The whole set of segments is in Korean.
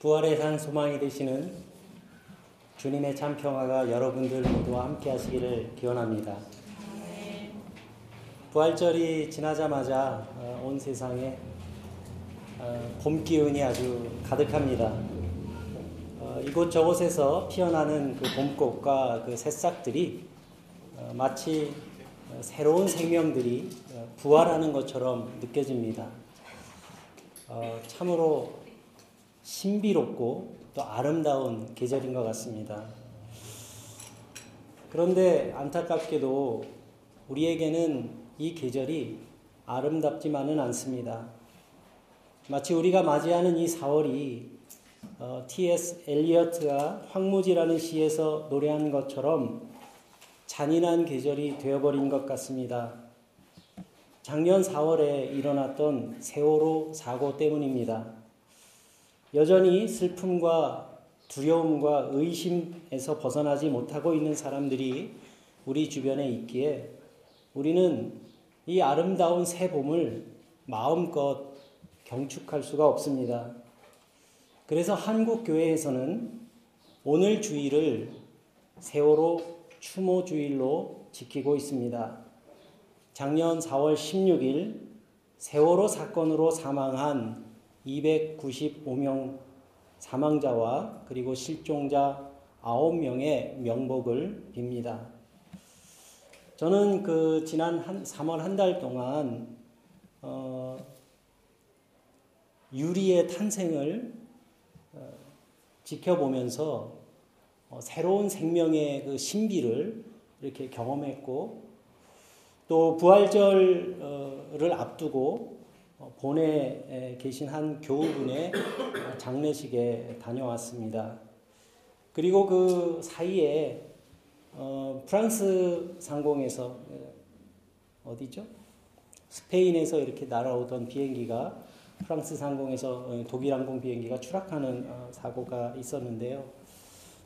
부활의 산 소망이 되시는 주님의 참 평화가 여러분들 모두와 함께 하시기를 기원합니다. 부활절이 지나자마자 어, 온 세상에 어, 봄 기운이 아주 가득합니다. 어, 이곳 저곳에서 피어나는 그 봄꽃과 그 새싹들이 마치 새로운 생명들이 부활하는 것처럼 느껴집니다. 참으로 신비롭고 또 아름다운 계절인 것 같습니다. 그런데 안타깝게도 우리에게는 이 계절이 아름답지만은 않습니다. 마치 우리가 맞이하는 이 4월이 어, T.S. 엘리어트가 황무지라는 시에서 노래한 것처럼 잔인한 계절이 되어버린 것 같습니다. 작년 4월에 일어났던 세월호 사고 때문입니다. 여전히 슬픔과 두려움과 의심에서 벗어나지 못하고 있는 사람들이 우리 주변에 있기에 우리는 이 아름다운 새 봄을 마음껏 경축할 수가 없습니다. 그래서 한국 교회에서는 오늘 주일을 세월호 추모 주일로 지키고 있습니다. 작년 4월 16일 세월호 사건으로 사망한 295명 사망자와 그리고 실종자 9명의 명복을 빕니다. 저는 그 지난 한 3월 한 달 동안 어, 유리의 탄생을 어, 지켜보면서 어, 새로운 생명의 그 신비를 이렇게 경험했고 또 부활절을 앞두고 어, 본에 계신 한 교우분의 장례식에 다녀왔습니다. 그리고 그 사이에 어, 프랑스 상공에서 어, 어디죠? 스페인에서 이렇게 날아오던 비행기가 프랑스 상공에서 어, 독일 항공 비행기가 추락하는 어, 사고가 있었는데요.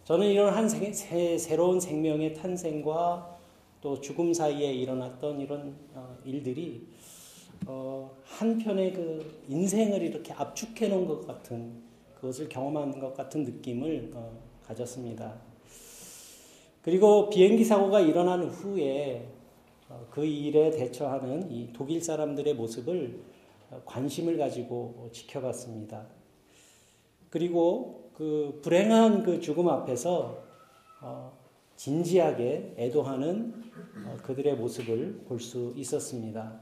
저는 이런 한 새, 새, 새로운 생명의 탄생과 또 죽음 사이에 일어났던 이런 어, 일들이 어, 한편의 그 인생을 이렇게 압축해 놓은 것 같은 그것을 경험하는 것 같은 느낌을 어, 가졌습니다. 그리고 비행기 사고가 일어난 후에 어, 그 일에 대처하는 이 독일 사람들의 모습을 어, 관심을 가지고 지켜봤습니다. 그리고 그 불행한 그 죽음 앞에서 어, 진지하게 애도하는 어, 그들의 모습을 볼 수 있었습니다.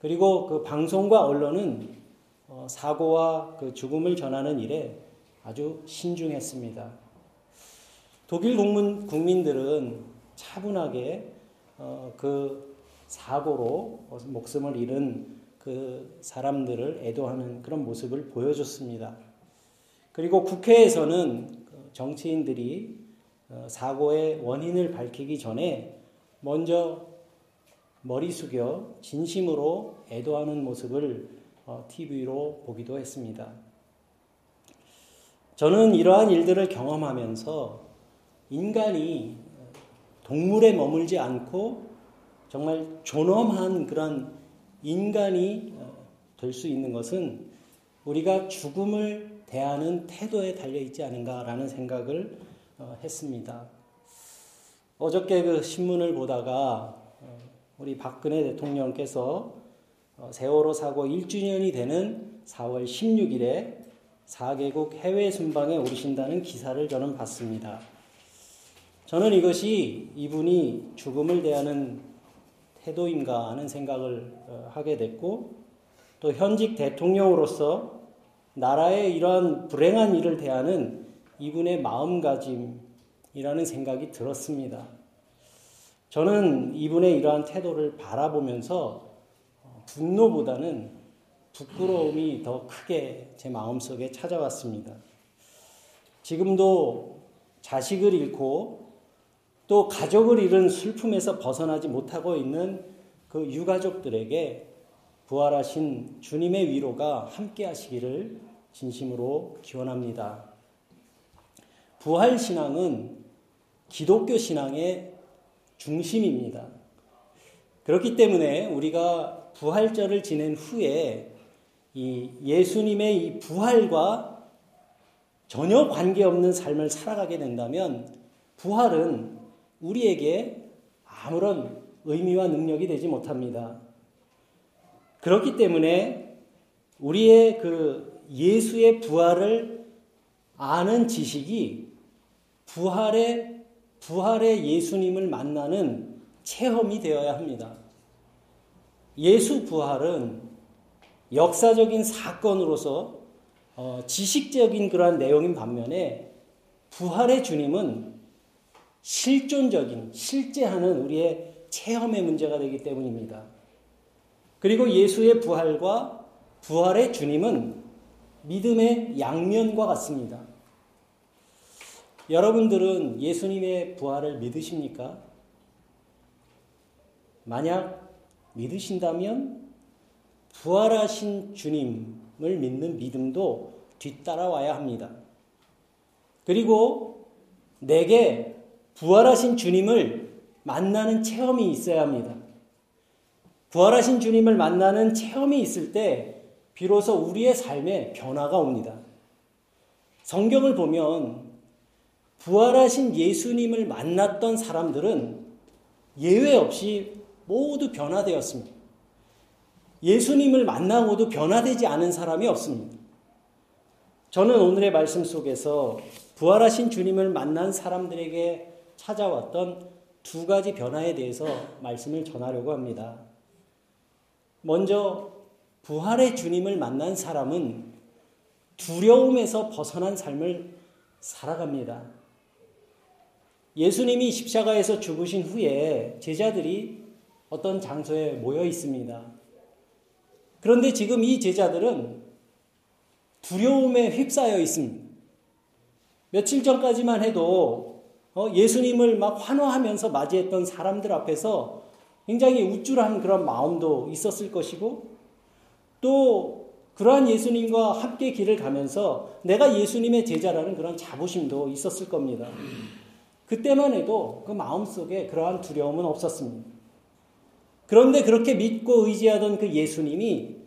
그리고 그 방송과 언론은 어, 사고와 그 죽음을 전하는 일에 아주 신중했습니다. 독일 국민, 국민들은 차분하게 어, 그 사고로 목숨을 잃은 그 사람들을 애도하는 그런 모습을 보여줬습니다. 그리고 국회에서는 그 정치인들이 어, 사고의 원인을 밝히기 전에 먼저 머리 숙여 진심으로 애도하는 모습을 TV로 어, 보기도 했습니다. 저는 이러한 일들을 경험하면서 인간이 동물에 머물지 않고 정말 존엄한 그런 인간이 어, 될수 있는 것은 우리가 죽음을 대하는 태도에 달려 있지 않은가라는 생각을 어, 했습니다. 어저께 그 신문을 보다가 우리 박근혜 대통령께서 어, 세월호 사고 1주년이 되는 4월 16일에 4개국 해외 순방에 오르신다는 기사를 저는 봤습니다. 저는 이것이 이분이 죽음을 대하는 태도인가 하는 생각을 어, 하게 됐고 또 현직 대통령으로서 나라의 이러한 불행한 일을 대하는 이분의 마음가짐이라는 생각이 들었습니다. 저는 이분의 이러한 태도를 바라보면서 어, 분노보다는 부끄러움이 더 크게 제 마음속에 찾아왔습니다. 지금도 자식을 잃고 또 가족을 잃은 슬픔에서 벗어나지 못하고 있는 그 유가족들에게 부활하신 주님의 위로가 함께 하시기를 진심으로 기원합니다. 부활 신앙은 기독교 신앙의 중심입니다. 그렇기 때문에 우리가 부활절을 지낸 후에 이 예수님의 이 부활과 전혀 관계없는 삶을 살아가게 된다면 부활은 우리에게 아무런 의미와 능력이 되지 못합니다. 그렇기 때문에 우리의 그 예수의 부활을 아는 지식이 부활의 부활의 예수님을 만나는 체험이 되어야 합니다. 예수 부활은 역사적인 사건으로서 어, 지식적인 그러한 내용인 반면에 부활의 주님은 실존적인 실제하는 우리의 체험의 문제가 되기 때문입니다. 그리고 예수의 부활과 부활의 주님은 믿음의 양면과 같습니다. 여러분들은 예수님의 부활을 믿으십니까? 만약 믿으신다면 부활하신 주님을 믿는 믿음도 뒤따라와야 합니다. 그리고 내게 부활하신 주님을 만나는 체험이 있어야 합니다. 부활하신 주님을 만나는 체험이 있을 때 비로소 우리의 삶에 변화가 옵니다. 성경을 보면 부활하신 예수님을 만났던 사람들은 예외 없이 모두 변화되었습니다. 예수님을 만나고도 변화되지 않은 사람이 없습니다. 저는 오늘의 말씀 속에서 부활하신 주님을 만난 사람들에게 찾아왔던 두 가지 변화에 대해서 말씀을 전하려고 합니다. 먼저 부활의 주님을 만난 사람은 두려움에서 벗어난 삶을 살아갑니다. 예수님이 십자가에서 죽으신 후에 제자들이 어떤 장소에 모여 있습니다. 그런데 지금 이 제자들은 두려움에 휩싸여 있습니다. 며칠 전까지만 해도 어, 예수님을 막 환호하면서 맞이했던 사람들 앞에서 굉장히 우쭐한 그런 마음도 있었을 것이고 또 그러한 예수님과 함께 길을 가면서 내가 예수님의 제자라는 그런 자부심도 있었을 겁니다. 그때만 해도 그 마음 속에 그러한 두려움은 없었습니다. 그런데 그렇게 믿고 의지하던 그 예수님이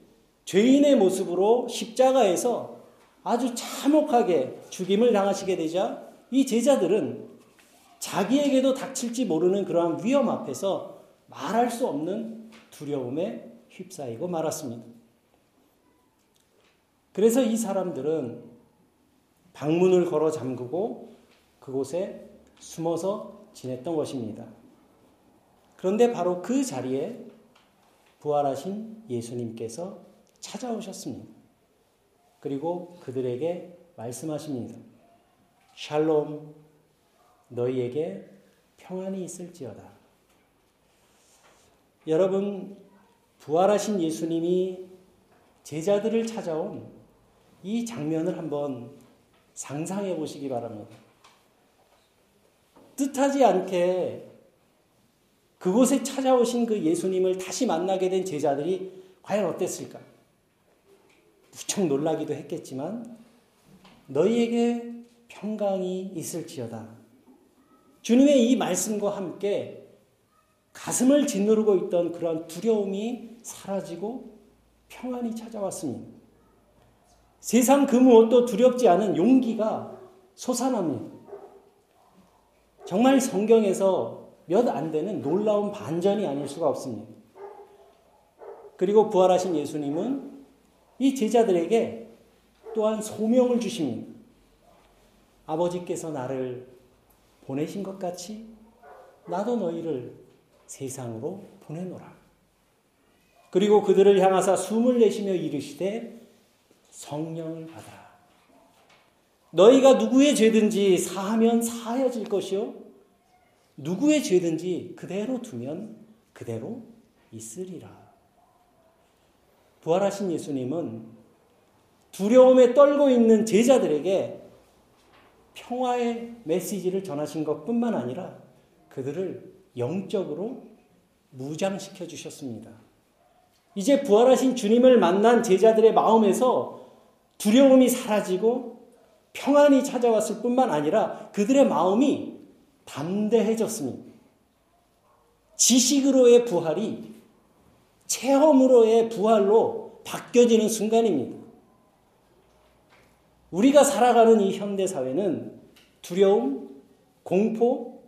죄인의 모습으로 십자가에서 아주 참혹하게 죽임을 당하시게 되자 이 제자들은 자기에게도 닥칠지 모르는 그러한 위험 앞에서 말할 수 없는 두려움에 휩싸이고 말았습니다. 그래서 이 사람들은 방문을 걸어 잠그고 그곳에 숨어서 지냈던 것입니다. 그런데 바로 그 자리에 부활하신 예수님께서 찾아오셨습니다. 그리고 그들에게 말씀하십니다. 샬롬, 너희에게 평안이 있을지어다. 여러분, 부활하신 예수님이 제자들을 찾아온 이 장면을 한번 상상해 보시기 바랍니다. 뜻하지 않게 그곳에 찾아오신 그 예수님을 다시 만나게 된 제자들이 과연 어땠을까? 무척 놀라기도 했겠지만 너희에게 평강이 있을지어다. 주님의 이 말씀과 함께 가슴을 짓누르고 있던 그런 두려움이 사라지고 평안이 찾아왔습니다. 세상 그 무엇도 두렵지 않은 용기가 솟아납니다. 정말 성경에서 몇 안 되는 놀라운 반전이 아닐 수가 없습니다. 그리고 부활하신 예수님은 이 제자들에게 또한 소명을 주십니다. 아버지께서 나를 보내신 것 같이 나도 너희를 세상으로 보내노라. 그리고 그들을 향하사 숨을 내쉬며 이르시되 성령을 받아라. 너희가 누구의 죄든지 사하면 사하여질 것이요 누구의 죄든지 그대로 두면 그대로 있으리라. 부활하신 예수님은 두려움에 떨고 있는 제자들에게 평화의 메시지를 전하신 것 뿐만 아니라 그들을 영적으로 무장시켜 주셨습니다. 이제 부활하신 주님을 만난 제자들의 마음에서 두려움이 사라지고 평안이 찾아왔을 뿐만 아니라 그들의 마음이 담대해졌습니다. 지식으로의 부활이 체험으로의 부활로 바뀌어지는 순간입니다. 우리가 살아가는 이 현대 사회는 두려움, 공포,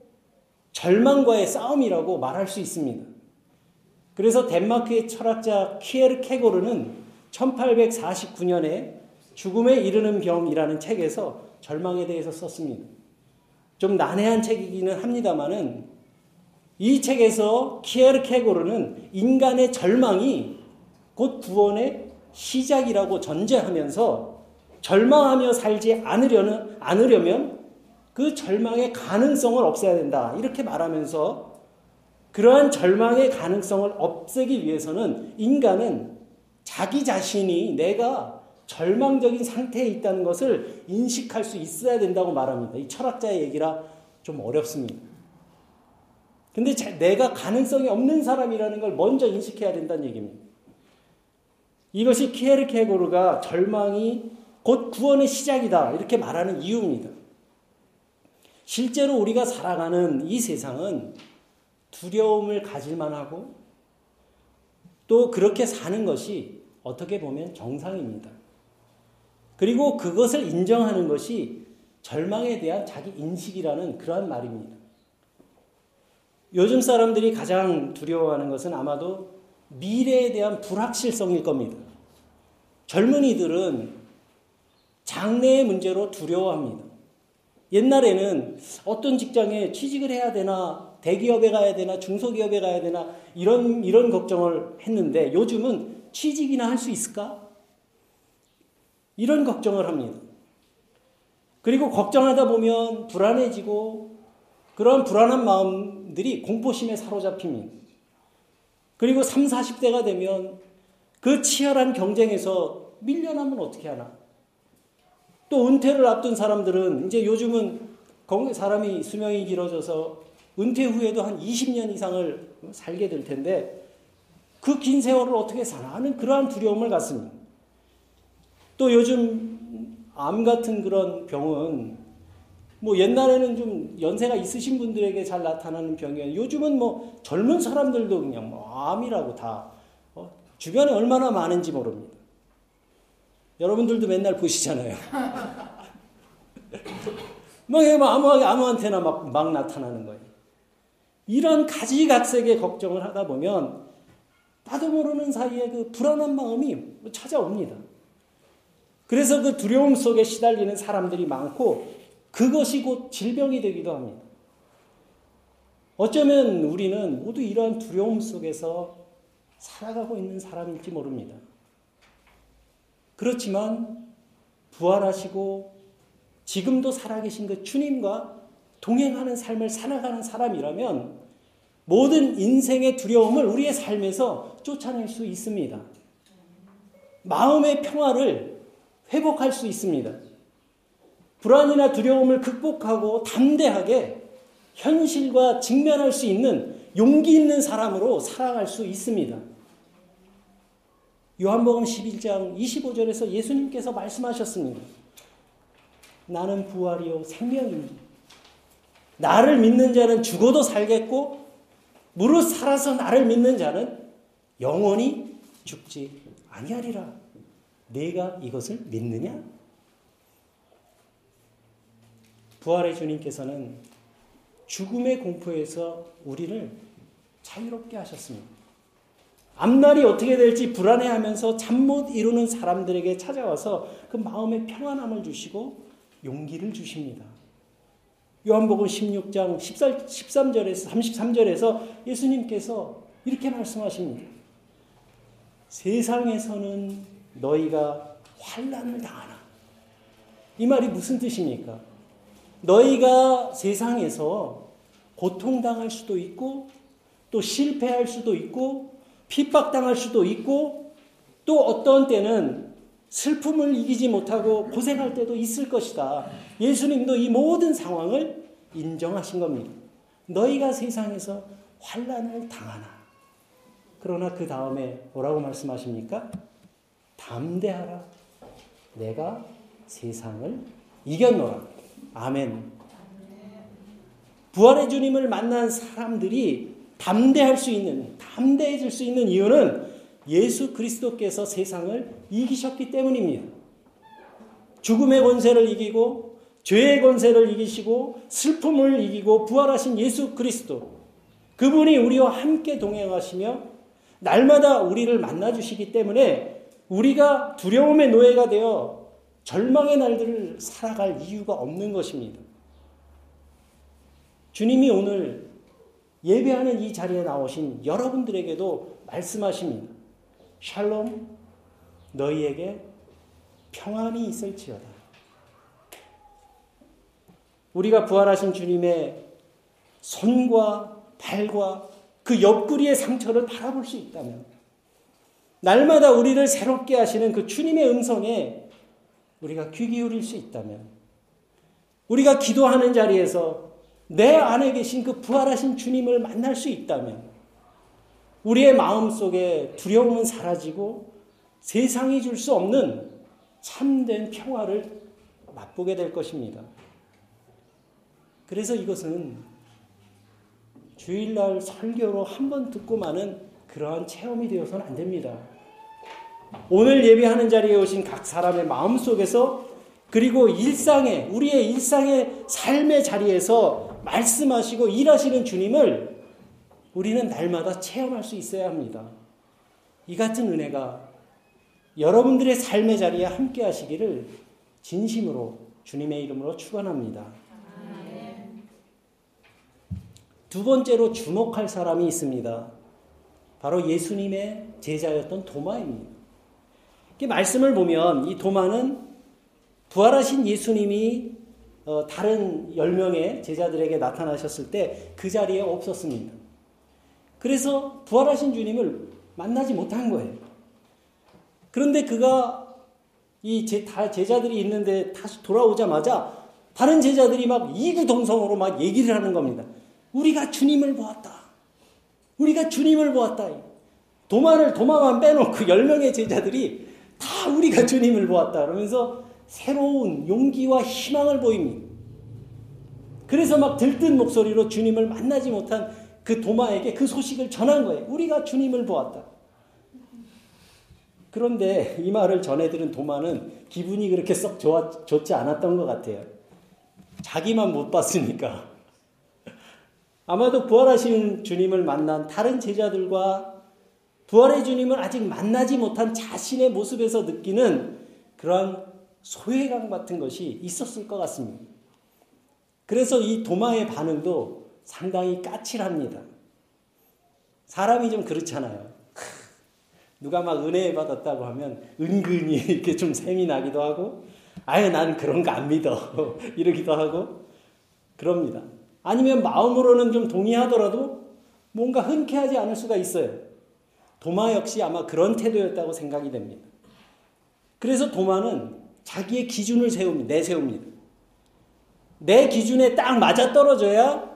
절망과의 싸움이라고 말할 수 있습니다. 그래서 덴마크의 철학자 키에르 케고르는 1849년에 죽음에 이르는 병이라는 책에서 절망에 대해서 썼습니다. 좀 난해한 책이기는 합니다만은 이 책에서 키에르 케고르는 인간의 절망이 곧 구원의 시작이라고 전제하면서 절망하며 살지 않으려는, 않으려면 그 절망의 가능성을 없애야 된다. 이렇게 말하면서 그러한 절망의 가능성을 없애기 위해서는 인간은 자기 자신이 내가 절망적인 상태에 있다는 것을 인식할 수 있어야 된다고 말합니다. 이 철학자의 얘기라 좀 어렵습니다. 근데 내가 가능성이 없는 사람이라는 걸 먼저 인식해야 된다는 얘기입니다. 이것이 키에르케고르가 절망이 곧 구원의 시작이다 이렇게 말하는 이유입니다. 실제로 우리가 살아가는 이 세상은 두려움을 가질만 하고 또 그렇게 사는 것이 어떻게 보면 정상입니다. 그리고 그것을 인정하는 것이 절망에 대한 자기 인식이라는 그러한 말입니다. 요즘 사람들이 가장 두려워하는 것은 아마도 미래에 대한 불확실성일 겁니다. 젊은이들은 장래의 문제로 두려워합니다. 옛날에는 어떤 직장에 취직을 해야 되나, 대기업에 가야 되나, 중소기업에 가야 되나, 이런, 이런 걱정을 했는데 요즘은 취직이나 할 수 있을까? 이런 걱정을 합니다. 그리고 걱정하다 보면 불안해지고 그런 불안한 마음들이 공포심에 사로잡힙니다. 그리고 3, 40대가 되면 그 치열한 경쟁에서 밀려나면 어떻게 하나? 또 은퇴를 앞둔 사람들은 이제 요즘은 사람이 수명이 길어져서 은퇴 후에도 한 20년 이상을 살게 될 텐데 그 긴 세월을 어떻게 사나 하는 그러한 두려움을 갖습니다. 또 요즘 암 같은 그런 병은 뭐 옛날에는 좀 연세가 있으신 분들에게 잘 나타나는 병이에요. 요즘은 뭐 젊은 사람들도 그냥 뭐 암이라고 다 어? 주변에 얼마나 많은지 모릅니다. 여러분들도 맨날 보시잖아요. 막 아무, 아무한테나 막, 막 나타나는 거예요. 이런 가지각색의 걱정을 하다 보면 나도 모르는 사이에 그 불안한 마음이 찾아옵니다. 그래서 그 두려움 속에 시달리는 사람들이 많고 그것이 곧 질병이 되기도 합니다. 어쩌면 우리는 모두 이러한 두려움 속에서 살아가고 있는 사람일지 모릅니다. 그렇지만 부활하시고 지금도 살아계신 그 주님과 동행하는 삶을 살아가는 사람이라면 모든 인생의 두려움을 우리의 삶에서 쫓아낼 수 있습니다. 마음의 평화를 회복할 수 있습니다. 불안이나 두려움을 극복하고 담대하게 현실과 직면할 수 있는 용기 있는 사람으로 살아갈 수 있습니다. 요한복음 11장 25절에서 예수님께서 말씀하셨습니다. 나는 부활이요 생명입니다. 나를 믿는 자는 죽어도 살겠고 무릇 살아서 나를 믿는 자는 영원히 죽지 아니하리라. 내가 이것을 믿느냐? 부활의 주님께서는 죽음의 공포에서 우리를 자유롭게 하셨습니다. 앞날이 어떻게 될지 불안해하면서 잠 못 이루는 사람들에게 찾아와서 그 마음의 평안함을 주시고 용기를 주십니다. 요한복음 16장 13절에서 33절에서 예수님께서 이렇게 말씀하십니다. 세상에서는 너희가 환란을 당하나. 이 말이 무슨 뜻입니까? 너희가 세상에서 고통당할 수도 있고 또 실패할 수도 있고 핍박당할 수도 있고 또 어떤 때는 슬픔을 이기지 못하고 고생할 때도 있을 것이다. 예수님도 이 모든 상황을 인정하신 겁니다. 너희가 세상에서 환란을 당하나. 그러나 그 다음에 뭐라고 말씀하십니까? 담대하라. 내가 세상을 이겼노라. 아멘. 부활의 주님을 만난 사람들이 담대할 수 있는, 담대해질 수 있는 이유는 예수 그리스도께서 세상을 이기셨기 때문입니다. 죽음의 권세를 이기고 죄의 권세를 이기시고 슬픔을 이기고 부활하신 예수 그리스도 그분이 우리와 함께 동행하시며 날마다 우리를 만나 주시기 때문에 우리가 두려움의 노예가 되어 절망의 날들을 살아갈 이유가 없는 것입니다. 주님이 오늘 예배하는 이 자리에 나오신 여러분들에게도 말씀하십니다. 샬롬, 너희에게 평안이 있을지어다. 우리가 부활하신 주님의 손과 발과 그 옆구리의 상처를 바라볼 수 있다면, 날마다 우리를 새롭게 하시는 그 주님의 음성에 우리가 귀 기울일 수 있다면, 우리가 기도하는 자리에서 내 안에 계신 그 부활하신 주님을 만날 수 있다면, 우리의 마음 속에 두려움은 사라지고 세상이 줄 수 없는 참된 평화를 맛보게 될 것입니다. 그래서 이것은 주일날 설교로 한 번 듣고 마는 그러한 체험이 되어서는 안 됩니다. 오늘 예배하는 자리에 오신 각 사람의 마음 속에서 그리고 일상의, 우리의 일상의 삶의 자리에서 말씀하시고 일하시는 주님을 우리는 날마다 체험할 수 있어야 합니다. 이 같은 은혜가 여러분들의 삶의 자리에 함께 하시기를 진심으로 주님의 이름으로 축원합니다. 두 번째로 주목할 사람이 있습니다. 바로 예수님의 제자였던 도마입니다. 말씀을 보면 이 도마는 부활하신 예수님이 어, 다른 10명의 제자들에게 나타나셨을 때 그 자리에 없었습니다. 그래서 부활하신 주님을 만나지 못한 거예요. 그런데 그가 이 제, 다 제자들이 있는데 다시 돌아오자마자 다른 제자들이 막 이구동성으로 막 얘기를 하는 겁니다. 우리가 주님을 보았다. 우리가 주님을 보았다. 도마를 도마만 빼놓고 열 명의 제자들이 다 우리가 주님을 보았다. 그러면서 새로운 용기와 희망을 보입니다. 그래서 막 들뜬 목소리로 주님을 만나지 못한 그 도마에게 그 소식을 전한 거예요. 우리가 주님을 보았다. 그런데 이 말을 전해 들은 도마는 기분이 그렇게 썩 좋아, 좋지 않았던 것 같아요. 자기만 못 봤으니까. 아마도 부활하신 주님을 만난 다른 제자들과 부활의 주님을 아직 만나지 못한 자신의 모습에서 느끼는 그러한 소외감 같은 것이 있었을 것 같습니다. 그래서 이 도마의 반응도 상당히 까칠합니다. 사람이 좀 그렇잖아요. 누가 막 은혜 받았다고 하면 은근히 이렇게 좀 샘이 나기도 하고, 아유, 난 그런 거 안 믿어. 이러기도 하고, 그럽니다. 아니면 마음으로는 좀 동의하더라도 뭔가 흔쾌하지 않을 수가 있어요. 도마 역시 아마 그런 태도였다고 생각이 됩니다. 그래서 도마는 자기의 기준을 세웁니다. 내세웁니다. 내 기준에 딱 맞아 떨어져야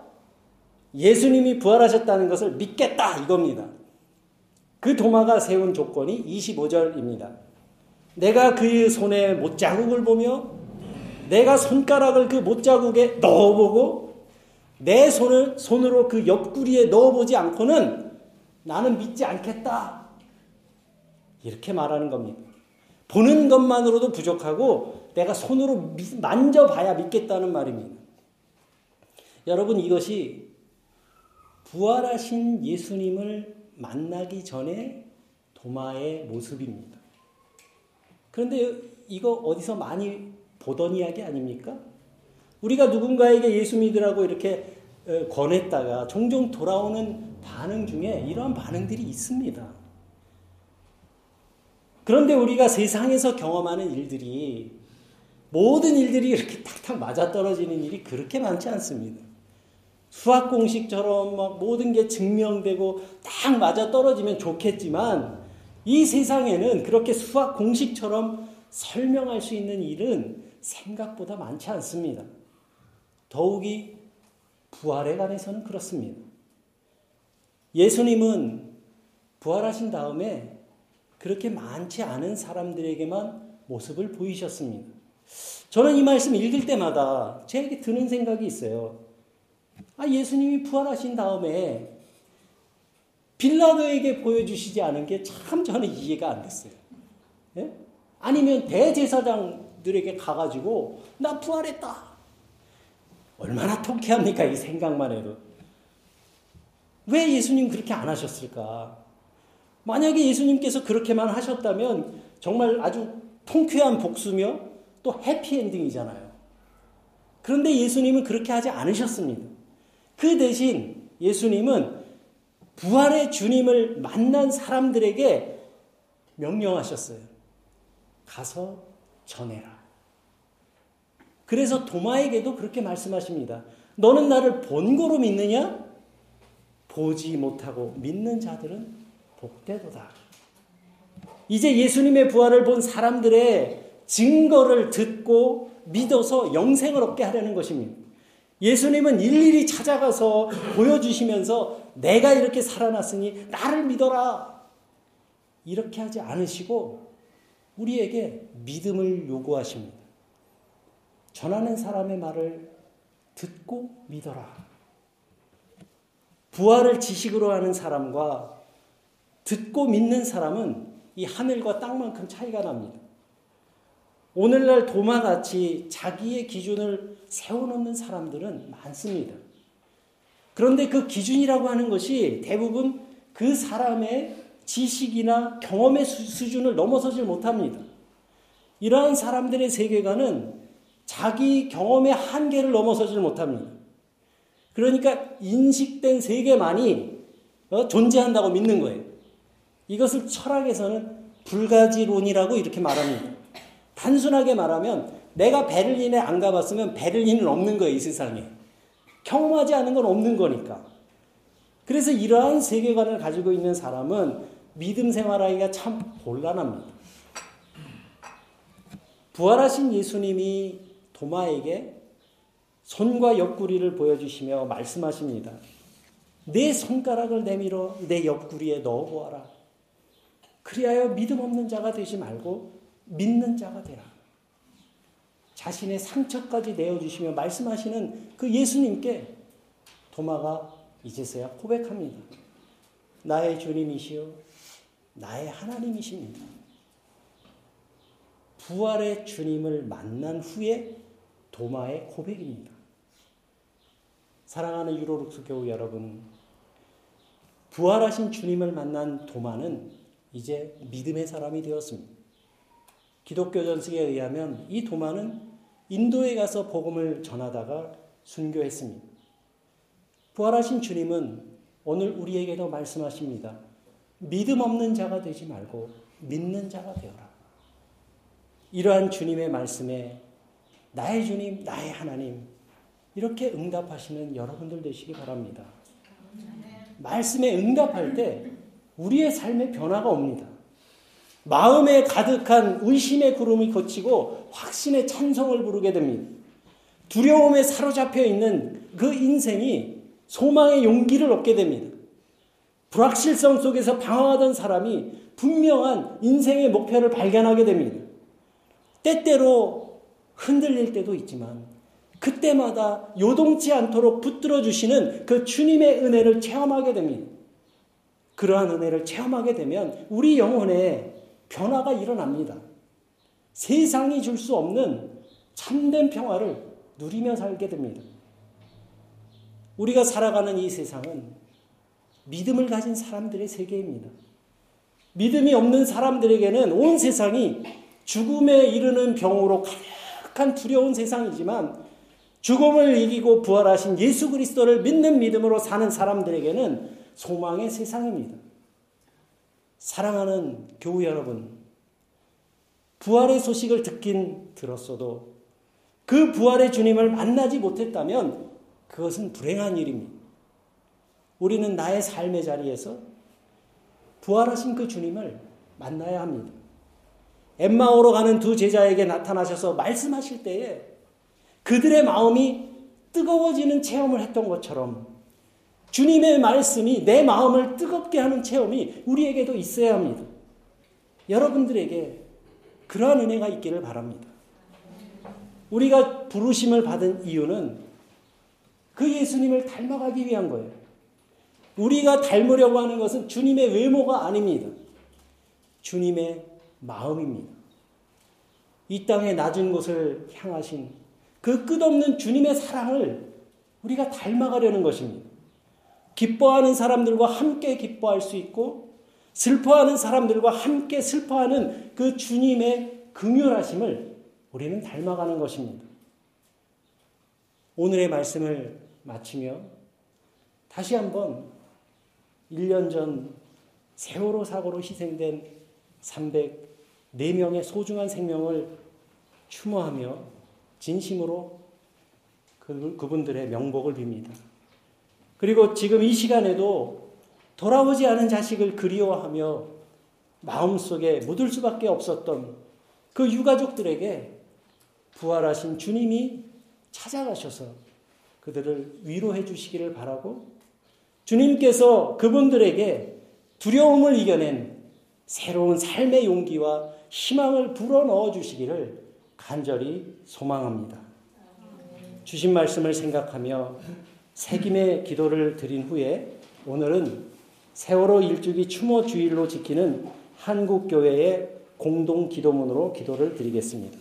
예수님이 부활하셨다는 것을 믿겠다 이겁니다. 그 도마가 세운 조건이 25절입니다. 내가 그의 손에 못자국을 보며 내가 손가락을 그 못자국에 넣어보고 내 손을 손으로 그 옆구리에 넣어보지 않고는 나는 믿지 않겠다. 이렇게 말하는 겁니다. 보는 것만으로도 부족하고 내가 손으로 만져봐야 믿겠다는 말입니다. 여러분 이것이 부활하신 예수님을 만나기 전에 도마의 모습입니다. 그런데 이거 어디서 많이 보던 이야기 아닙니까? 우리가 누군가에게 예수 믿으라고 이렇게 어, 권했다가 종종 돌아오는 반응 중에 이러한 반응들이 있습니다. 그런데 우리가 세상에서 경험하는 일들이 모든 일들이 이렇게 탁탁 맞아떨어지는 일이 그렇게 많지 않습니다. 수학 공식처럼 막 모든 게 증명되고 딱 맞아떨어지면 좋겠지만 이 세상에는 그렇게 수학 공식처럼 설명할 수 있는 일은 생각보다 많지 않습니다. 더욱이 부활에 관해서는 그렇습니다. 예수님은 부활하신 다음에 그렇게 많지 않은 사람들에게만 모습을 보이셨습니다. 저는 이 말씀 읽을 때마다 제게 드는 생각이 있어요. 아, 예수님이 부활하신 다음에 빌라도에게 보여주시지 않은 게 참 저는 이해가 안 됐어요. 예? 아니면 대제사장 들에게 가가지고 나 부활했다. 얼마나 통쾌합니까? 이 생각만 해도. 왜 예수님 그렇게 안 하셨을까? 만약에 예수님께서 그렇게만 하셨다면 정말 아주 통쾌한 복수며 또 해피엔딩이잖아요. 그런데 예수님은 그렇게 하지 않으셨습니다. 그 대신 예수님은 부활의 주님을 만난 사람들에게 명령하셨어요. 가서 전해라. 그래서 도마에게도 그렇게 말씀하십니다. 너는 나를 본고로 믿느냐? 보지 못하고 믿는 자들은 복되도다. 이제 예수님의 부활을 본 사람들의 증거를 듣고 믿어서 영생을 얻게 하려는 것입니다. 예수님은 일일이 찾아가서 보여주시면서 내가 이렇게 살아났으니 나를 믿어라. 이렇게 하지 않으시고 우리에게 믿음을 요구하십니다. 전하는 사람의 말을 듣고 믿어라. 부활을 지식으로 하는 사람과 듣고 믿는 사람은 이 하늘과 땅만큼 차이가 납니다. 오늘날 도마같이 자기의 기준을 세워놓는 사람들은 많습니다. 그런데 그 기준이라고 하는 것이 대부분 그 사람의 지식이나 경험의 수준을 넘어서질 못합니다. 이러한 사람들의 세계관은 자기 경험의 한계를 넘어서질 못합니다. 그러니까 인식된 세계만이 어, 존재한다고 믿는 거예요. 이것을 철학에서는 불가지론이라고 이렇게 말합니다. 단순하게 말하면 내가 베를린에 안 가봤으면 베를린은 없는 거예요, 이 세상에. 경험하지 않은 건 없는 거니까. 그래서 이러한 세계관을 가지고 있는 사람은 믿음 생활하기가 참 곤란합니다. 부활하신 예수님이 도마에게 손과 옆구리를 보여주시며 말씀하십니다. 내 손가락을 내밀어 내 옆구리에 넣어보아라. 그리하여 믿음 없는 자가 되지 말고 믿는 자가 되라. 자신의 상처까지 내어주시며 말씀하시는 그 예수님께 도마가 이제서야 고백합니다. 나의 주님이시여, 나의 하나님이십니다. 부활의 주님을 만난 후에 도마의 고백입니다. 사랑하는 유로룩스 교우 여러분, 부활하신 주님을 만난 도마는 이제 믿음의 사람이 되었습니다. 기독교 전승에 의하면 이 도마는 인도에 가서 복음을 전하다가 순교했습니다. 부활하신 주님은 오늘 우리에게도 말씀하십니다. 믿음 없는 자가 되지 말고 믿는 자가 되어라. 이러한 주님의 말씀에 나의 주님, 나의 하나님, 이렇게 응답하시는 여러분들 되시기 바랍니다. 말씀에 응답할 때 우리의 삶에 변화가 옵니다. 마음에 가득한 의심의 구름이 거치고 확신의 찬성을 부르게 됩니다. 두려움에 사로잡혀 있는 그 인생이 소망의 용기를 얻게 됩니다. 불확실성 속에서 방황하던 사람이 분명한 인생의 목표를 발견하게 됩니다. 때때로 흔들릴 때도 있지만 그때마다 요동치 않도록 붙들어 주시는 그 주님의 은혜를 체험하게 됩니다. 그러한 은혜를 체험하게 되면 우리 영혼에 변화가 일어납니다. 세상이 줄 수 없는 참된 평화를 누리며 살게 됩니다. 우리가 살아가는 이 세상은 믿음을 가진 사람들의 세계입니다. 믿음이 없는 사람들에게는 온 세상이 죽음에 이르는 병으로 가득한 두려운 세상이지만 죽음을 이기고 부활하신 예수 그리스도를 믿는 믿음으로 사는 사람들에게는 소망의 세상입니다. 사랑하는 교우 여러분, 부활의 소식을 듣긴 들었어도 그 부활의 주님을 만나지 못했다면 그것은 불행한 일입니다. 우리는 나의 삶의 자리에서 부활하신 그 주님을 만나야 합니다. 엠마오로 가는 두 제자에게 나타나셔서 말씀하실 때에 그들의 마음이 뜨거워지는 체험을 했던 것처럼 주님의 말씀이 내 마음을 뜨겁게 하는 체험이 우리에게도 있어야 합니다. 여러분들에게 그러한 은혜가 있기를 바랍니다. 우리가 부르심을 받은 이유는 그 예수님을 닮아가기 위한 거예요. 우리가 닮으려고 하는 것은 주님의 외모가 아닙니다. 주님의 마음입니다. 이 땅의 낮은 곳을 향하신 그 끝없는 주님의 사랑을 우리가 닮아가려는 것입니다. 기뻐하는 사람들과 함께 기뻐할 수 있고 슬퍼하는 사람들과 함께 슬퍼하는 그 주님의 긍휼하심을 우리는 닮아가는 것입니다. 오늘의 말씀을 마치며 다시 한번 1년 전 세월호 사고로 희생된 304명의 소중한 생명을 추모하며 진심으로 그, 그분들의 명복을 빕니다. 그리고 지금 이 시간에도 돌아오지 않은 자식을 그리워하며 마음속에 묻을 수밖에 없었던 그 유가족들에게 부활하신 주님이 찾아가셔서 그들을 위로해 주시기를 바라고 주님께서 그분들에게 두려움을 이겨낸 새로운 삶의 용기와 희망을 불어넣어 주시기를 간절히 소망합니다. 주신 말씀을 생각하며 새김의 기도를 드린 후에 오늘은 세월호 일주기 추모 주일로 지키는 한국교회의 공동 기도문으로 기도를 드리겠습니다.